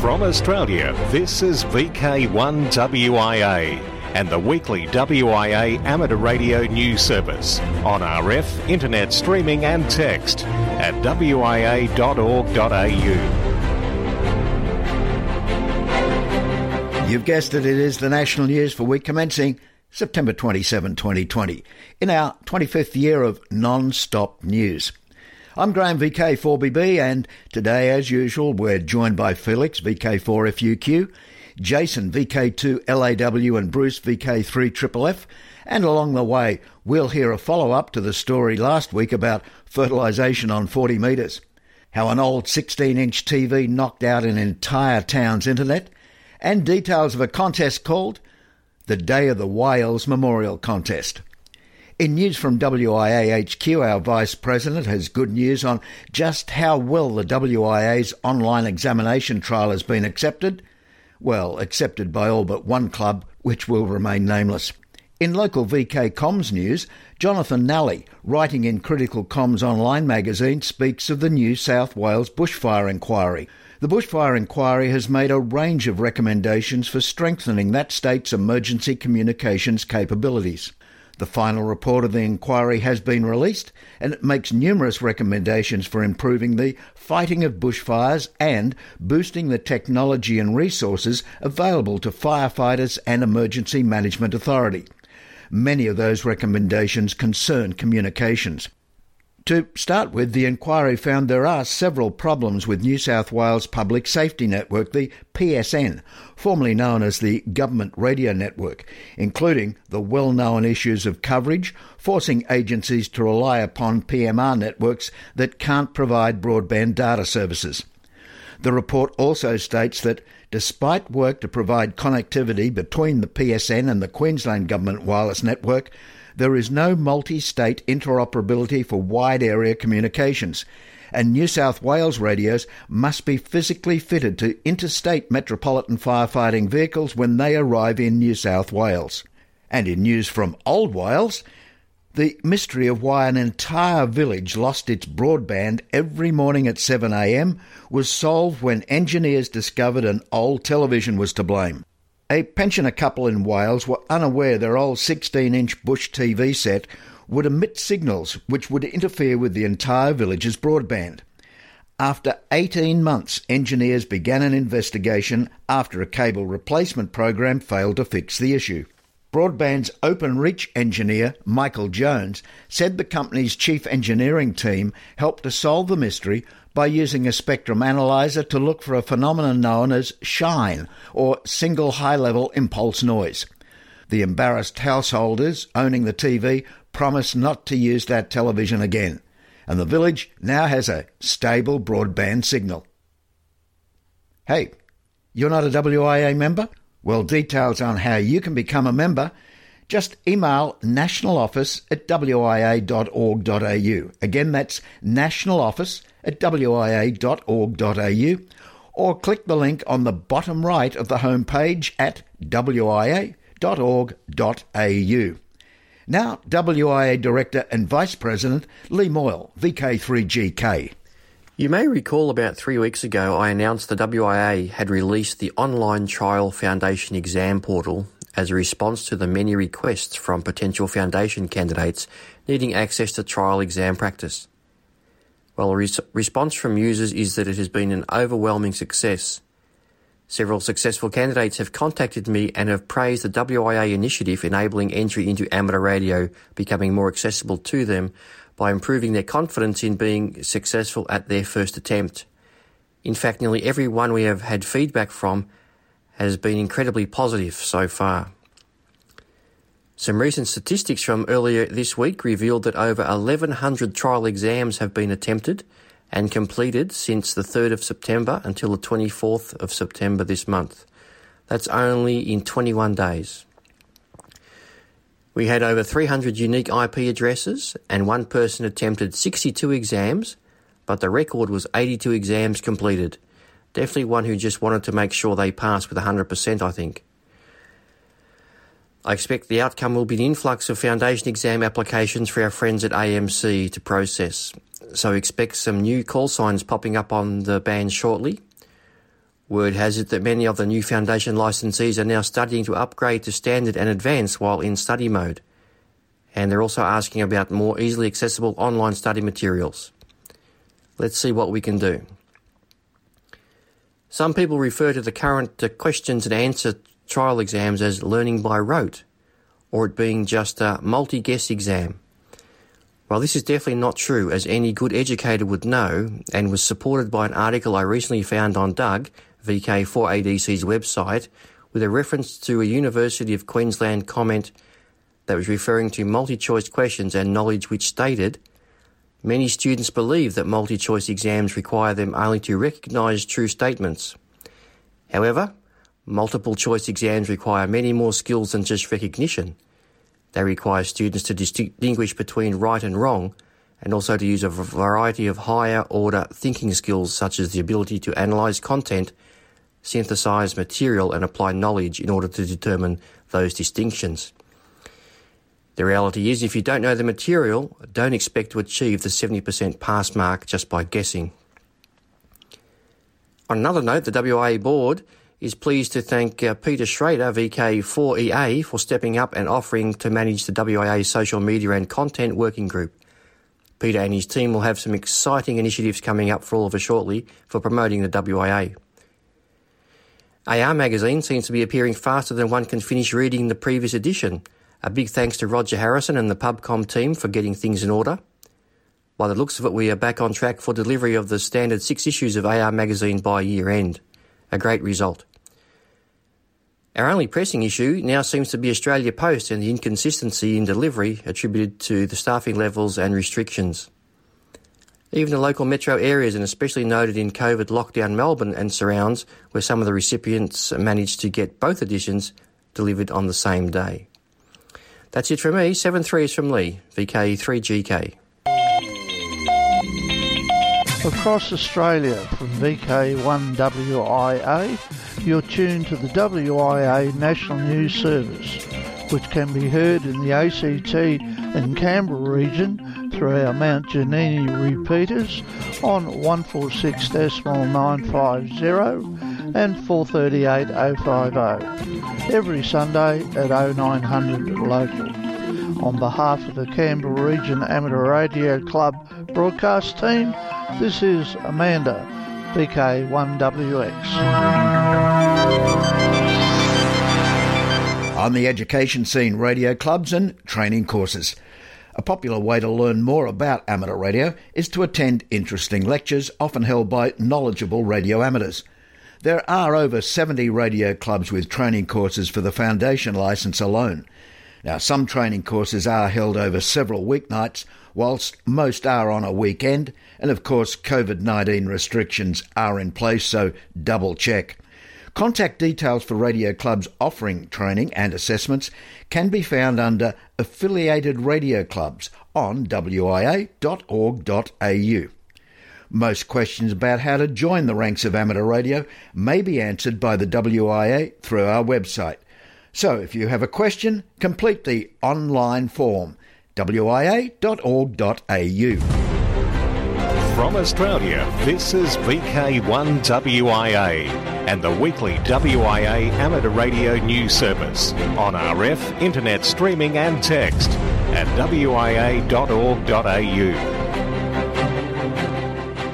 From Australia, this is VK1WIA and the weekly WIA amateur radio news service on RF, internet streaming and text at wia.org.au. You've guessed it, it is the national news for week commencing September 27, 2020, in our 25th year of non-stop news. I'm Graham VK4BB, and today, as usual, we're joined by Felix VK4FUQ, Jason VK2LAW, and Bruce VK3FFF. And along the way, we'll hear a follow up to the story last week about fertilisation on 40 metres, how an old 16 inch TV knocked out an entire town's internet, and details of a contest called the Day of the Whales Memorial Contest. In news from WIAHQ, our Vice President has good news on just how well the WIA's online examination trial has been accepted. Well, accepted by all but one club, which will remain nameless. In local VK Comms news, Jonathan Nally, writing in Critical Comms Online magazine, speaks of the New South Wales bushfire inquiry. The bushfire inquiry has made a range of recommendations for strengthening that state's emergency communications capabilities. The final report of the inquiry has been released and it makes numerous recommendations for improving the fighting of bushfires and boosting the technology and resources available to firefighters and emergency management authority. Many of those recommendations concern communications. To start with, the inquiry found there are several problems with New South Wales Public Safety Network, the PSN, formerly known as the Government Radio Network, including the well known issues of coverage, forcing agencies to rely upon PMR networks that can't provide broadband data services. The report also states that despite work to provide connectivity between the PSN and the Queensland Government Wireless Network, there is no multi state interoperability for wide area communications, and New South Wales radios must be physically fitted to interstate metropolitan firefighting vehicles when they arrive in New South Wales. And in news from Old Wales, the mystery of why an entire village lost its broadband every morning at 7am was solved when engineers discovered an old television was to blame. A pensioner couple in Wales were unaware their old 16 inch bush TV set would emit signals which would interfere with the entire village's broadband. After 18 months, engineers began an investigation after a cable replacement program failed to fix the issue. Broadband's Openreach engineer, Michael Jones, said the company's chief engineering team helped to solve the mystery by using a spectrum analyzer to look for a phenomenon known as shine, or single high level impulse noise. The embarrassed householders owning the TV promised not to use that television again, and the village now has a stable broadband signal. Hey, you're not a WIA member? Well, details on how you can become a member, just email national office at wia.org.au. Again, that's national office at wia.org.au or click the link on the bottom right of the homepage at wia.org.au. Now, WIA Director and Vice President Lee Moyle, VK3GK. You may recall about three weeks ago I announced the WIA had released the online trial foundation exam portal as a response to the many requests from potential foundation candidates needing access to trial exam practice. Well, a res- response from users is that it has been an overwhelming success. Several successful candidates have contacted me and have praised the WIA initiative enabling entry into amateur radio becoming more accessible to them by improving their confidence in being successful at their first attempt. In fact, nearly everyone we have had feedback from has been incredibly positive so far. Some recent statistics from earlier this week revealed that over 1,100 trial exams have been attempted and completed since the 3rd of September until the 24th of September this month. That's only in 21 days. We had over 300 unique IP addresses, and one person attempted 62 exams, but the record was 82 exams completed. Definitely one who just wanted to make sure they passed with 100%, I think. I expect the outcome will be an influx of foundation exam applications for our friends at AMC to process. So expect some new call signs popping up on the band shortly. Word has it that many of the new foundation licensees are now studying to upgrade to standard and advanced while in study mode. And they're also asking about more easily accessible online study materials. Let's see what we can do. Some people refer to the current uh, questions and answer trial exams as learning by rote, or it being just a multi guess exam. Well, this is definitely not true, as any good educator would know, and was supported by an article I recently found on Doug, VK4ADC's website, with a reference to a University of Queensland comment that was referring to multi choice questions and knowledge which stated Many students believe that multi choice exams require them only to recognise true statements. However, multiple choice exams require many more skills than just recognition. They require students to distinguish between right and wrong and also to use a variety of higher order thinking skills such as the ability to analyse content, synthesise material and apply knowledge in order to determine those distinctions. The reality is if you don't know the material, don't expect to achieve the 70% pass mark just by guessing. On another note, the WIA board is pleased to thank uh, Peter Schrader, VK4EA, for stepping up and offering to manage the WIA social media and content working group. Peter and his team will have some exciting initiatives coming up for all of us shortly for promoting the WIA. AR magazine seems to be appearing faster than one can finish reading the previous edition. A big thanks to Roger Harrison and the PubCom team for getting things in order. By the looks of it, we are back on track for delivery of the standard six issues of AR magazine by year end. A great result. Our only pressing issue now seems to be Australia Post and the inconsistency in delivery attributed to the staffing levels and restrictions. Even the local metro areas, and especially noted in COVID lockdown Melbourne and surrounds, where some of the recipients managed to get both editions delivered on the same day. That's it from me. 7 3 is from Lee, VK3GK. Across Australia from VK1WIA you're tuned to the WIA National News Service, which can be heard in the ACT and Canberra region through our Mount Ginini repeaters on 146.950 and 438.050 every Sunday at 0900 local. On behalf of the Canberra Region Amateur Radio Club broadcast team, this is Amanda VK1WX. On the education scene, radio clubs and training courses. A popular way to learn more about amateur radio is to attend interesting lectures, often held by knowledgeable radio amateurs. There are over 70 radio clubs with training courses for the foundation licence alone. Now, some training courses are held over several weeknights, whilst most are on a weekend, and of course, COVID 19 restrictions are in place, so double check. Contact details for radio clubs offering training and assessments can be found under Affiliated Radio Clubs on wia.org.au. Most questions about how to join the ranks of amateur radio may be answered by the WIA through our website. So if you have a question, complete the online form wia.org.au. From Australia, this is VK1WIA and the weekly WIA amateur radio news service on RF, internet streaming and text at wia.org.au.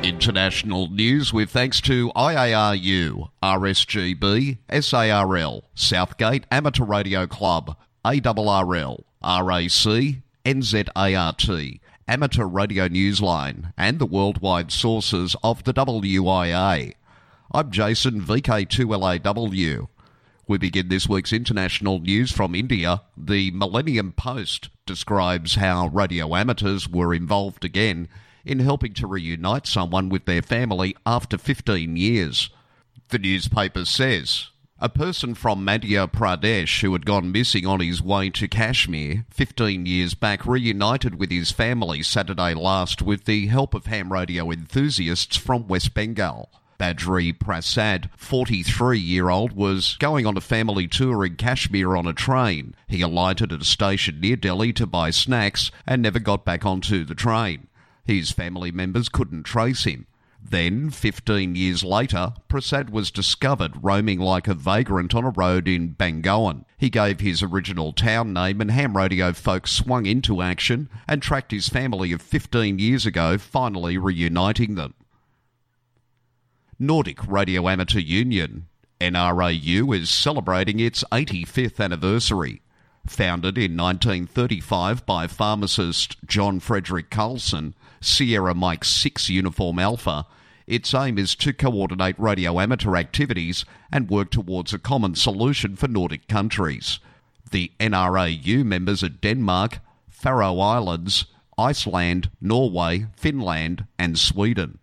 International news with thanks to IARU, RSGB, SARL, Southgate Amateur Radio Club, ARRL, RAC, NZART, Amateur Radio Newsline, and the worldwide sources of the WIA. I'm Jason, VK2LAW. We begin this week's international news from India. The Millennium Post describes how radio amateurs were involved again in helping to reunite someone with their family after 15 years. The newspaper says a person from Madhya Pradesh who had gone missing on his way to Kashmir 15 years back reunited with his family Saturday last with the help of ham radio enthusiasts from West Bengal. Badri Prasad, 43 year old, was going on a family tour in Kashmir on a train. He alighted at a station near Delhi to buy snacks and never got back onto the train. His family members couldn't trace him. Then, 15 years later, Prasad was discovered roaming like a vagrant on a road in Bangawan. He gave his original town name and ham radio folks swung into action and tracked his family of 15 years ago, finally reuniting them. Nordic Radio Amateur Union, NRAU, is celebrating its 85th anniversary. Founded in 1935 by pharmacist John Frederick Carlson, Sierra Mike 6 Uniform Alpha, its aim is to coordinate radio amateur activities and work towards a common solution for Nordic countries. The NRAU members are Denmark, Faroe Islands, Iceland, Norway, Finland, and Sweden.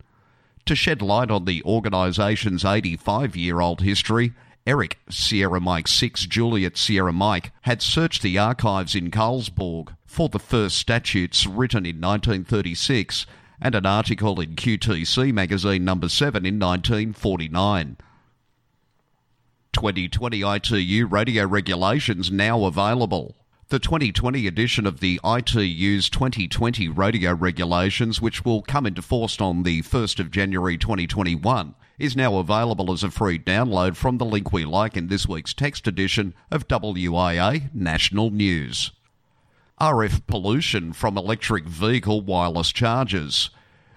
To shed light on the organisation's 85 year old history, Eric Sierra Mike 6 Juliet Sierra Mike had searched the archives in Karlsborg for the first statutes written in 1936 and an article in QTC magazine number 7 in 1949. 2020 ITU radio regulations now available. The 2020 edition of the ITU's 2020 radio regulations, which will come into force on the 1st of January 2021, is now available as a free download from the link we like in this week's text edition of WIA National News. RF pollution from electric vehicle wireless chargers.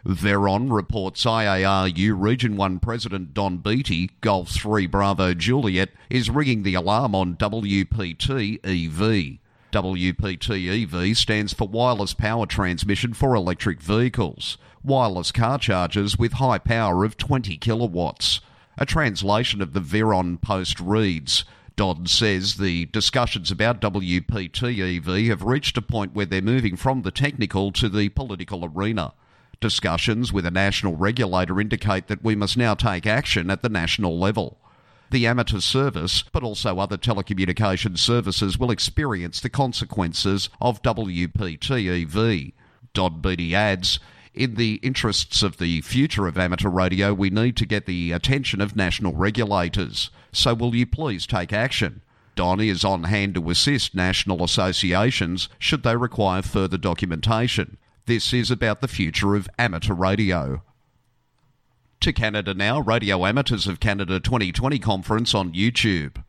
Veron reports IARU Region 1 President Don Beattie, Golf 3 Bravo Juliet, is ringing the alarm on WPT EV. WPT EV stands for Wireless Power Transmission for Electric Vehicles, wireless car chargers with high power of 20 kilowatts. A translation of the Veron post reads Don says the discussions about WPTEV have reached a point where they're moving from the technical to the political arena. Discussions with a national regulator indicate that we must now take action at the national level. The amateur service, but also other telecommunications services, will experience the consequences of WPTEV. Don Beattie adds, in the interests of the future of amateur radio, we need to get the attention of national regulators. So will you please take action? Don is on hand to assist national associations should they require further documentation. This is about the future of amateur radio. To Canada now, Radio Amateurs of Canada 2020 conference on YouTube.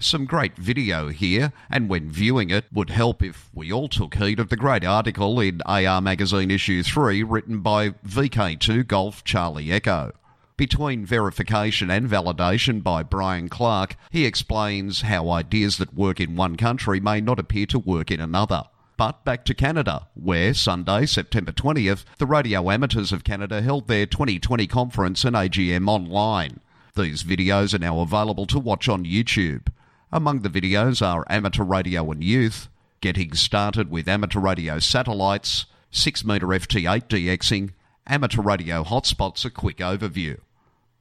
Some great video here, and when viewing it, would help if we all took heed of the great article in AR Magazine issue 3 written by VK2 Golf Charlie Echo. Between verification and validation by Brian Clark, he explains how ideas that work in one country may not appear to work in another. But back to Canada, where Sunday, September 20th, the Radio Amateurs of Canada held their 2020 conference and AGM online. These videos are now available to watch on YouTube. Among the videos are Amateur Radio and Youth, Getting Started with Amateur Radio Satellites, 6 metre FT8 DXing, Amateur Radio Hotspots A Quick Overview.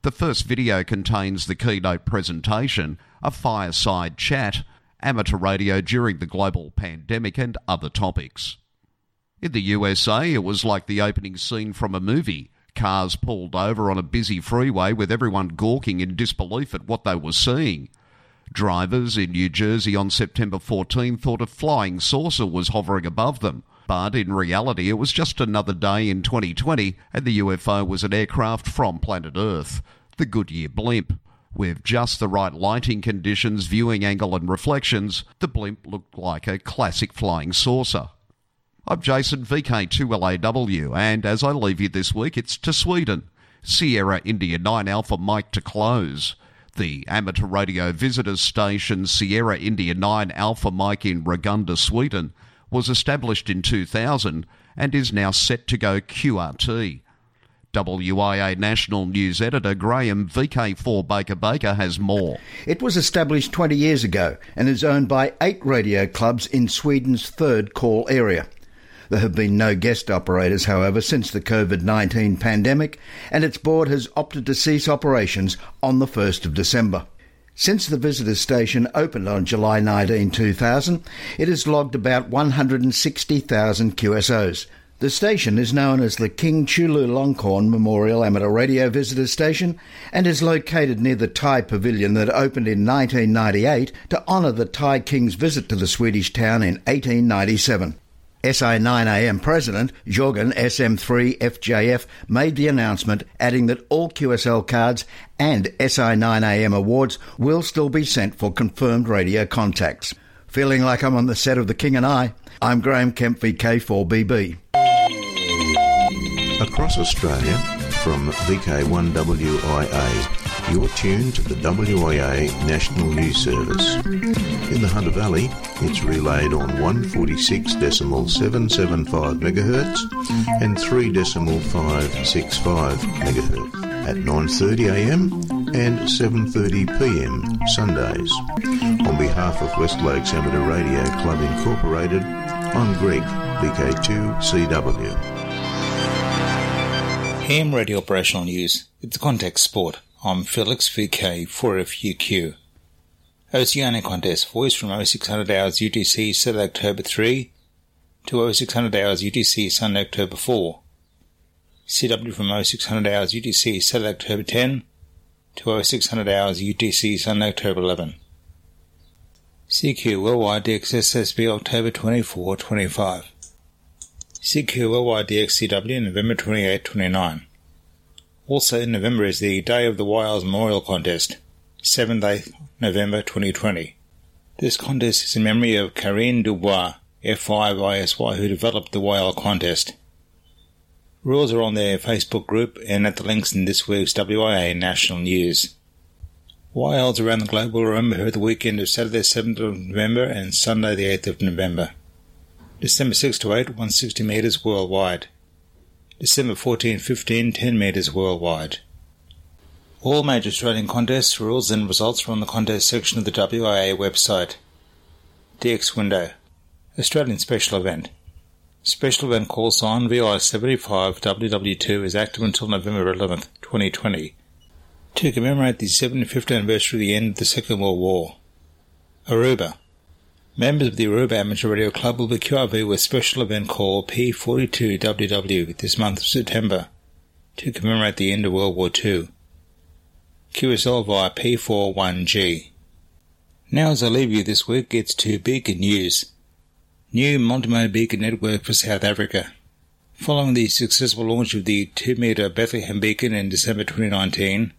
The first video contains the keynote presentation, a fireside chat, amateur radio during the global pandemic, and other topics. In the USA, it was like the opening scene from a movie. Cars pulled over on a busy freeway with everyone gawking in disbelief at what they were seeing. Drivers in New Jersey on September 14 thought a flying saucer was hovering above them, but in reality it was just another day in 2020 and the UFO was an aircraft from planet Earth, the Goodyear blimp. With just the right lighting conditions, viewing angle, and reflections, the blimp looked like a classic flying saucer. I'm Jason VK2LAW, and as I leave you this week, it's to Sweden. Sierra India 9 Alpha Mike to close. The amateur radio visitors station Sierra India 9 Alpha Mike in Ragunda, Sweden, was established in 2000 and is now set to go QRT. WIA National News Editor Graham VK4 Baker Baker has more. It was established 20 years ago and is owned by eight radio clubs in Sweden's third call area. There have been no guest operators, however, since the COVID 19 pandemic, and its board has opted to cease operations on the 1st of December. Since the visitor station opened on July 19, 2000, it has logged about 160,000 QSOs, the station is known as the King Chulalongkorn Memorial Amateur Radio Visitor Station and is located near the Thai Pavilion that opened in 1998 to honour the Thai King's visit to the Swedish town in 1897. SI9AM President Jorgen SM3FJF made the announcement, adding that all QSL cards and SI9AM awards will still be sent for confirmed radio contacts. Feeling like I'm on the set of The King and I, I'm Graham Kemp VK4BB. Across Australia, from VK1WIA you're tuned to the WIA National News Service. In the Hunter Valley, it's relayed on 146.775 MHz and 3.565 MHz at 9.30am and 7.30pm Sundays. On behalf of West Lakes Amateur Radio Club Incorporated, I'm Greg, VK2CW. AM Radio Operational News. It's Contact Sport. I'm Felix VK 4FUQ. Oceania Contest, voice from 0600 hours UTC Saturday October 3 to 0600 hours UTC Sunday October 4. CW from 0600 hours UTC Saturday October 10 to 0600 hours UTC Sunday October 11. CQ Worldwide DXSSB October 24 25. CQ Worldwide DXCW November 28 29. Also in November is the Day of the YLs Memorial Contest, 7th 8th November 2020. This contest is in memory of Karine Dubois, F5ISY, who developed the YL contest. Rules are on their Facebook group and at the links in this week's WIA National News. YLs around the globe will remember her the weekend of Saturday 7th of November and Sunday the 8th of November. December 6 to 8, 160 metres worldwide. December 14 15, 10 metres worldwide. All major Australian contests, rules and results are on the contest section of the WIA website. DX window. Australian special event. Special event call sign VI75 WW2 is active until November 11th, 2020, to commemorate the 75th anniversary of the end of the Second World War. Aruba. Members of the Aruba Amateur Radio Club will be QRV with special event call P42WW this month of September to commemorate the end of World War II. QSL via P41G. Now as I leave you this week, it's to Beacon News. New multi-mode beacon network for South Africa. Following the successful launch of the 2-metre Bethlehem beacon in December 2019,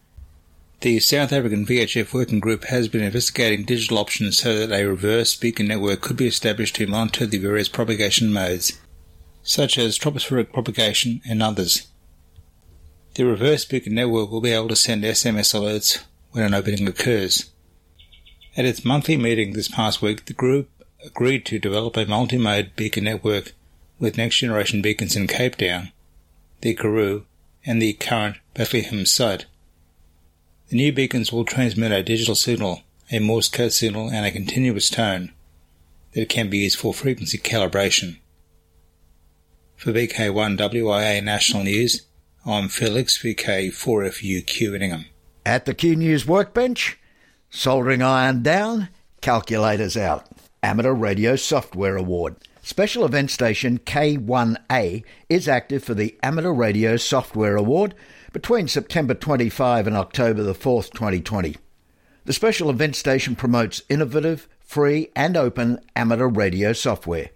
the South African VHF Working Group has been investigating digital options so that a reverse beacon network could be established to monitor the various propagation modes, such as tropospheric propagation and others. The reverse beacon network will be able to send SMS alerts when an opening occurs. At its monthly meeting this past week, the group agreed to develop a multi-mode beacon network with next generation beacons in Cape Town, the Karoo, and the current Bethlehem site. The new beacons will transmit a digital signal, a Morse code signal, and a continuous tone that can be used for frequency calibration. For VK1 WIA National News, I'm Felix VK4FUQ Inningham. At the Q News workbench, soldering iron down, calculators out. Amateur Radio Software Award. Special event station K1A is active for the Amateur Radio Software Award between September 25 and October the 4th, 2020. The special event station promotes innovative, free, and open amateur radio software.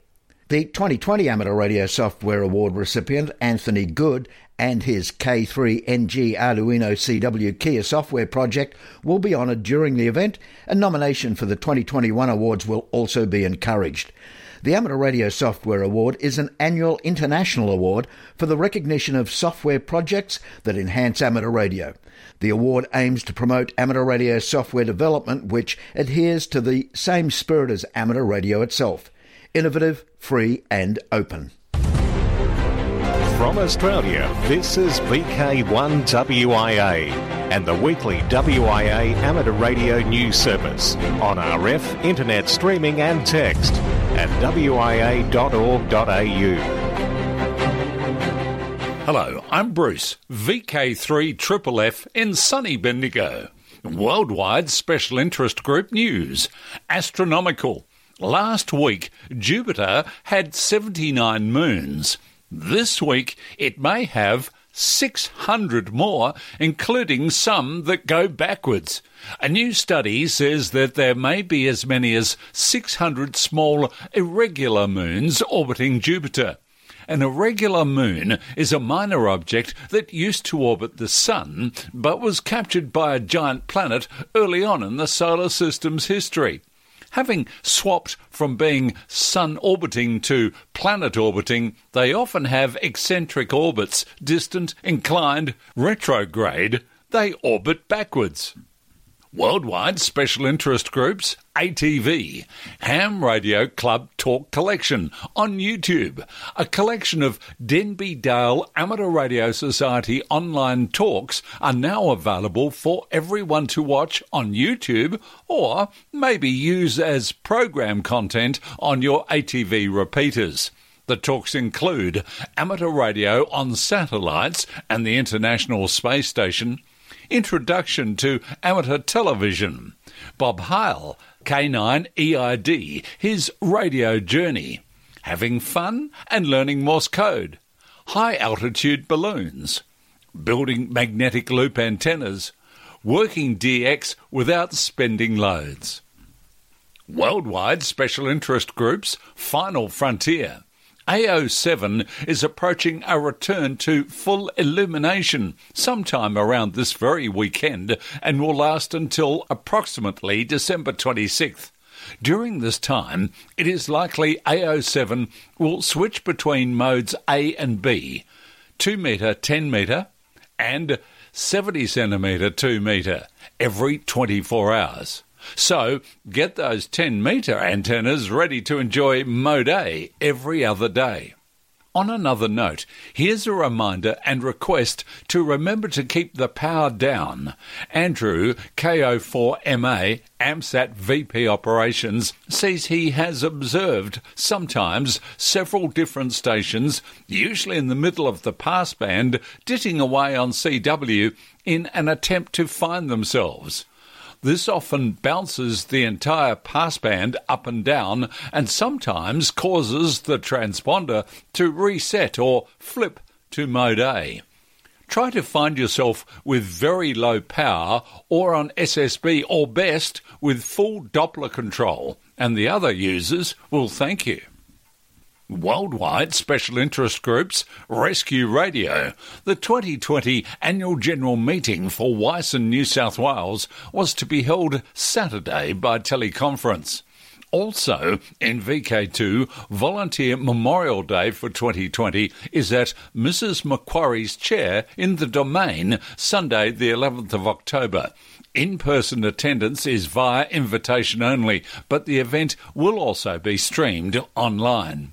The 2020 Amateur Radio Software Award recipient, Anthony Good, and his K3NG Arduino CW Keyer software project will be honoured during the event, and nomination for the 2021 awards will also be encouraged. The Amateur Radio Software Award is an annual international award for the recognition of software projects that enhance amateur radio. The award aims to promote amateur radio software development which adheres to the same spirit as amateur radio itself innovative, free, and open. From Australia, this is VK1WIA and the weekly WIA amateur radio news service on RF, internet streaming and text at wia.org.au. Hello, I'm Bruce, VK3FFF in sunny Bendigo. Worldwide Special Interest Group News. Astronomical. Last week, Jupiter had 79 moons. This week, it may have 600 more, including some that go backwards. A new study says that there may be as many as 600 small irregular moons orbiting Jupiter. An irregular moon is a minor object that used to orbit the Sun but was captured by a giant planet early on in the solar system's history. Having swapped from being sun orbiting to planet orbiting, they often have eccentric orbits, distant, inclined, retrograde. They orbit backwards. Worldwide Special Interest Groups, ATV, Ham Radio Club Talk Collection on YouTube, a collection of Denby Dale Amateur Radio Society online talks are now available for everyone to watch on YouTube or maybe use as program content on your ATV repeaters. The talks include amateur radio on satellites and the International Space Station Introduction to Amateur Television. Bob Hale, K9 EID, his radio journey. Having fun and learning Morse code. High altitude balloons. Building magnetic loop antennas. Working DX without spending loads. Worldwide Special Interest Groups Final Frontier. AO7 is approaching a return to full illumination sometime around this very weekend and will last until approximately December 26th. During this time, it is likely AO7 will switch between modes A and B 2 metre, 10 metre, and 70 centimetre, 2 metre every 24 hours. So get those 10 metre antennas ready to enjoy Mode A every other day. On another note, here's a reminder and request to remember to keep the power down. Andrew, KO4MA, AMSAT VP Operations, says he has observed sometimes several different stations, usually in the middle of the passband, ditting away on CW in an attempt to find themselves. This often bounces the entire passband up and down and sometimes causes the transponder to reset or flip to mode A. Try to find yourself with very low power or on SSB or best with full Doppler control, and the other users will thank you. Worldwide Special Interest Groups Rescue Radio. The 2020 annual general meeting for WICEN New South Wales was to be held Saturday by teleconference. Also, in VK2, Volunteer Memorial Day for 2020 is at Mrs. Macquarie's chair in the Domain, Sunday, the 11th of October. In person attendance is via invitation only, but the event will also be streamed online.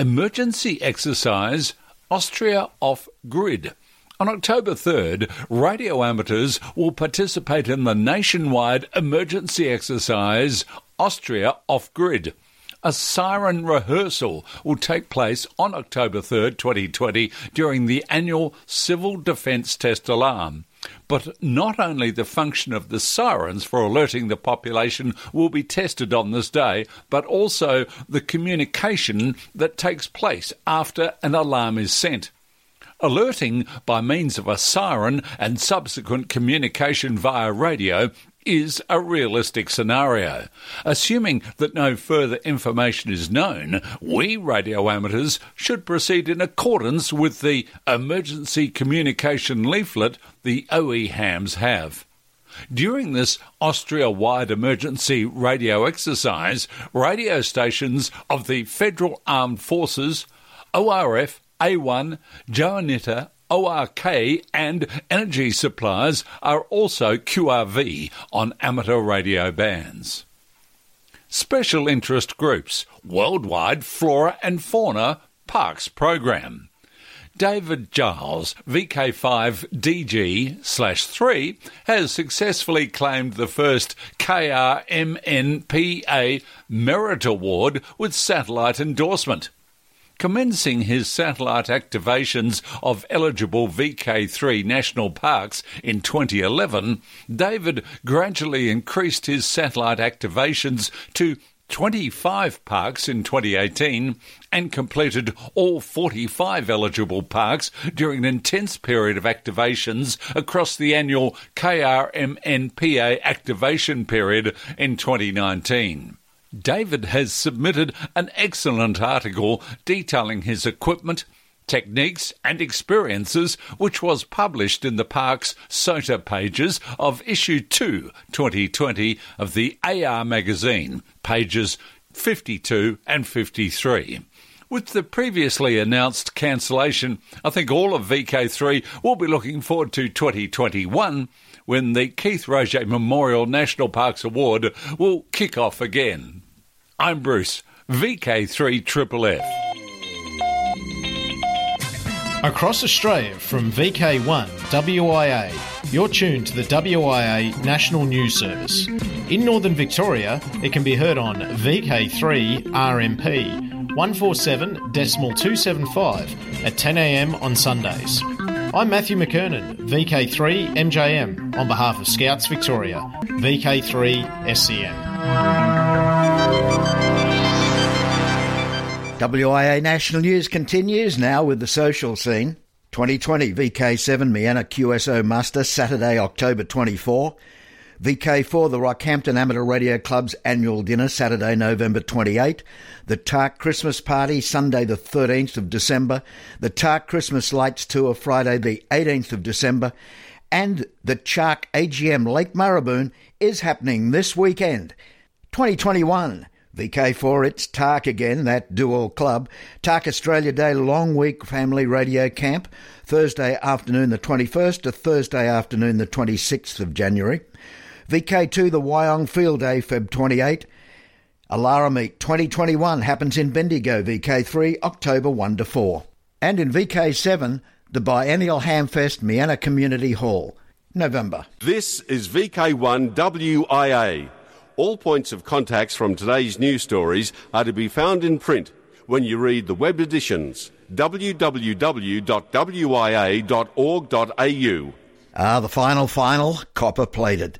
Emergency exercise Austria off grid. On October 3rd, radio amateurs will participate in the nationwide emergency exercise Austria off grid. A siren rehearsal will take place on October 3rd, 2020, during the annual Civil Defence Test Alarm. But not only the function of the sirens for alerting the population will be tested on this day, but also the communication that takes place after an alarm is sent. Alerting by means of a siren and subsequent communication via radio is a realistic scenario. Assuming that no further information is known, we radio amateurs should proceed in accordance with the emergency communication leaflet the OE hams have. During this Austria wide emergency radio exercise, radio stations of the Federal Armed Forces, ORF, A1, Johanniter, ORK and energy suppliers are also QRV on amateur radio bands. Special interest groups, Worldwide Flora and Fauna Parks Program. David Giles, VK5DG slash 3, has successfully claimed the first KRMNPA Merit Award with satellite endorsement commencing his satellite activations of eligible VK3 national parks in 2011, David gradually increased his satellite activations to 25 parks in 2018 and completed all 45 eligible parks during an intense period of activations across the annual KRMNPA activation period in 2019. David has submitted an excellent article detailing his equipment, techniques, and experiences, which was published in the park's SOTA pages of issue 2 2020 of the AR magazine, pages 52 and 53. With the previously announced cancellation, I think all of VK3 will be looking forward to 2021 when the Keith Roget Memorial National Parks Award will kick off again. I'm Bruce, VK3 Triple F. Across Australia from VK1 WIA, you're tuned to the WIA National News Service. In Northern Victoria, it can be heard on VK3 RMP 147.275 at 10am on Sundays. I'm Matthew McKernan, VK3 MJM, on behalf of Scouts Victoria, VK3 SCN. WIA National News continues now with the social scene. 2020 VK7 Miena QSO Muster, Saturday, October 24. VK4, the Rockhampton Amateur Radio Club's annual dinner, Saturday, November 28. The TARC Christmas Party, Sunday, the 13th of December. The TARC Christmas Lights Tour, Friday, the 18th of December. And the CHARC AGM Lake Maribyrn is happening this weekend. 2021. VK4, it's TARC again, that dual club. TARC Australia Day Long Week Family Radio Camp, Thursday afternoon the 21st to Thursday afternoon the 26th of January. VK2, the Wyong Field Day, Feb 28. Alara Meet 2021 happens in Bendigo, VK3, October 1 to 4. And in VK7, the biennial Hamfest Miena Community Hall, November. This is VK1 WIA. All points of contacts from today's news stories are to be found in print when you read the web editions www.wia.org.au. Ah, the final, final, copper plated.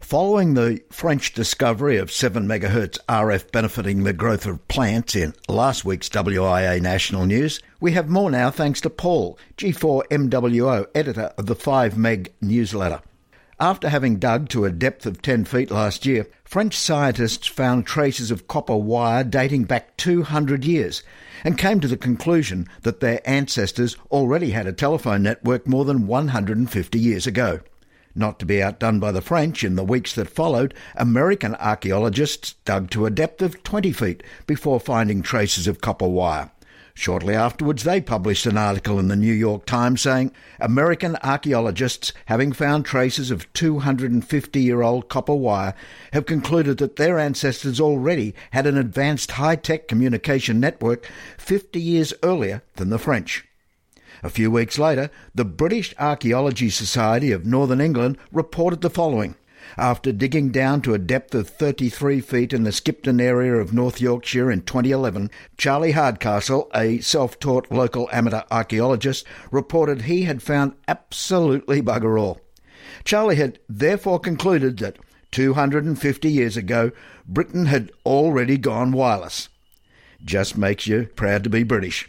Following the French discovery of 7 MHz RF benefiting the growth of plants in last week's WIA National News, we have more now thanks to Paul, G4MWO, editor of the 5 Meg newsletter. After having dug to a depth of 10 feet last year, French scientists found traces of copper wire dating back 200 years and came to the conclusion that their ancestors already had a telephone network more than 150 years ago. Not to be outdone by the French, in the weeks that followed, American archaeologists dug to a depth of 20 feet before finding traces of copper wire. Shortly afterwards, they published an article in the New York Times saying American archaeologists, having found traces of 250 year old copper wire, have concluded that their ancestors already had an advanced high tech communication network 50 years earlier than the French. A few weeks later, the British Archaeology Society of Northern England reported the following. After digging down to a depth of 33 feet in the Skipton area of North Yorkshire in 2011, Charlie Hardcastle, a self taught local amateur archaeologist, reported he had found absolutely bugger all. Charlie had therefore concluded that 250 years ago, Britain had already gone wireless. Just makes you proud to be British.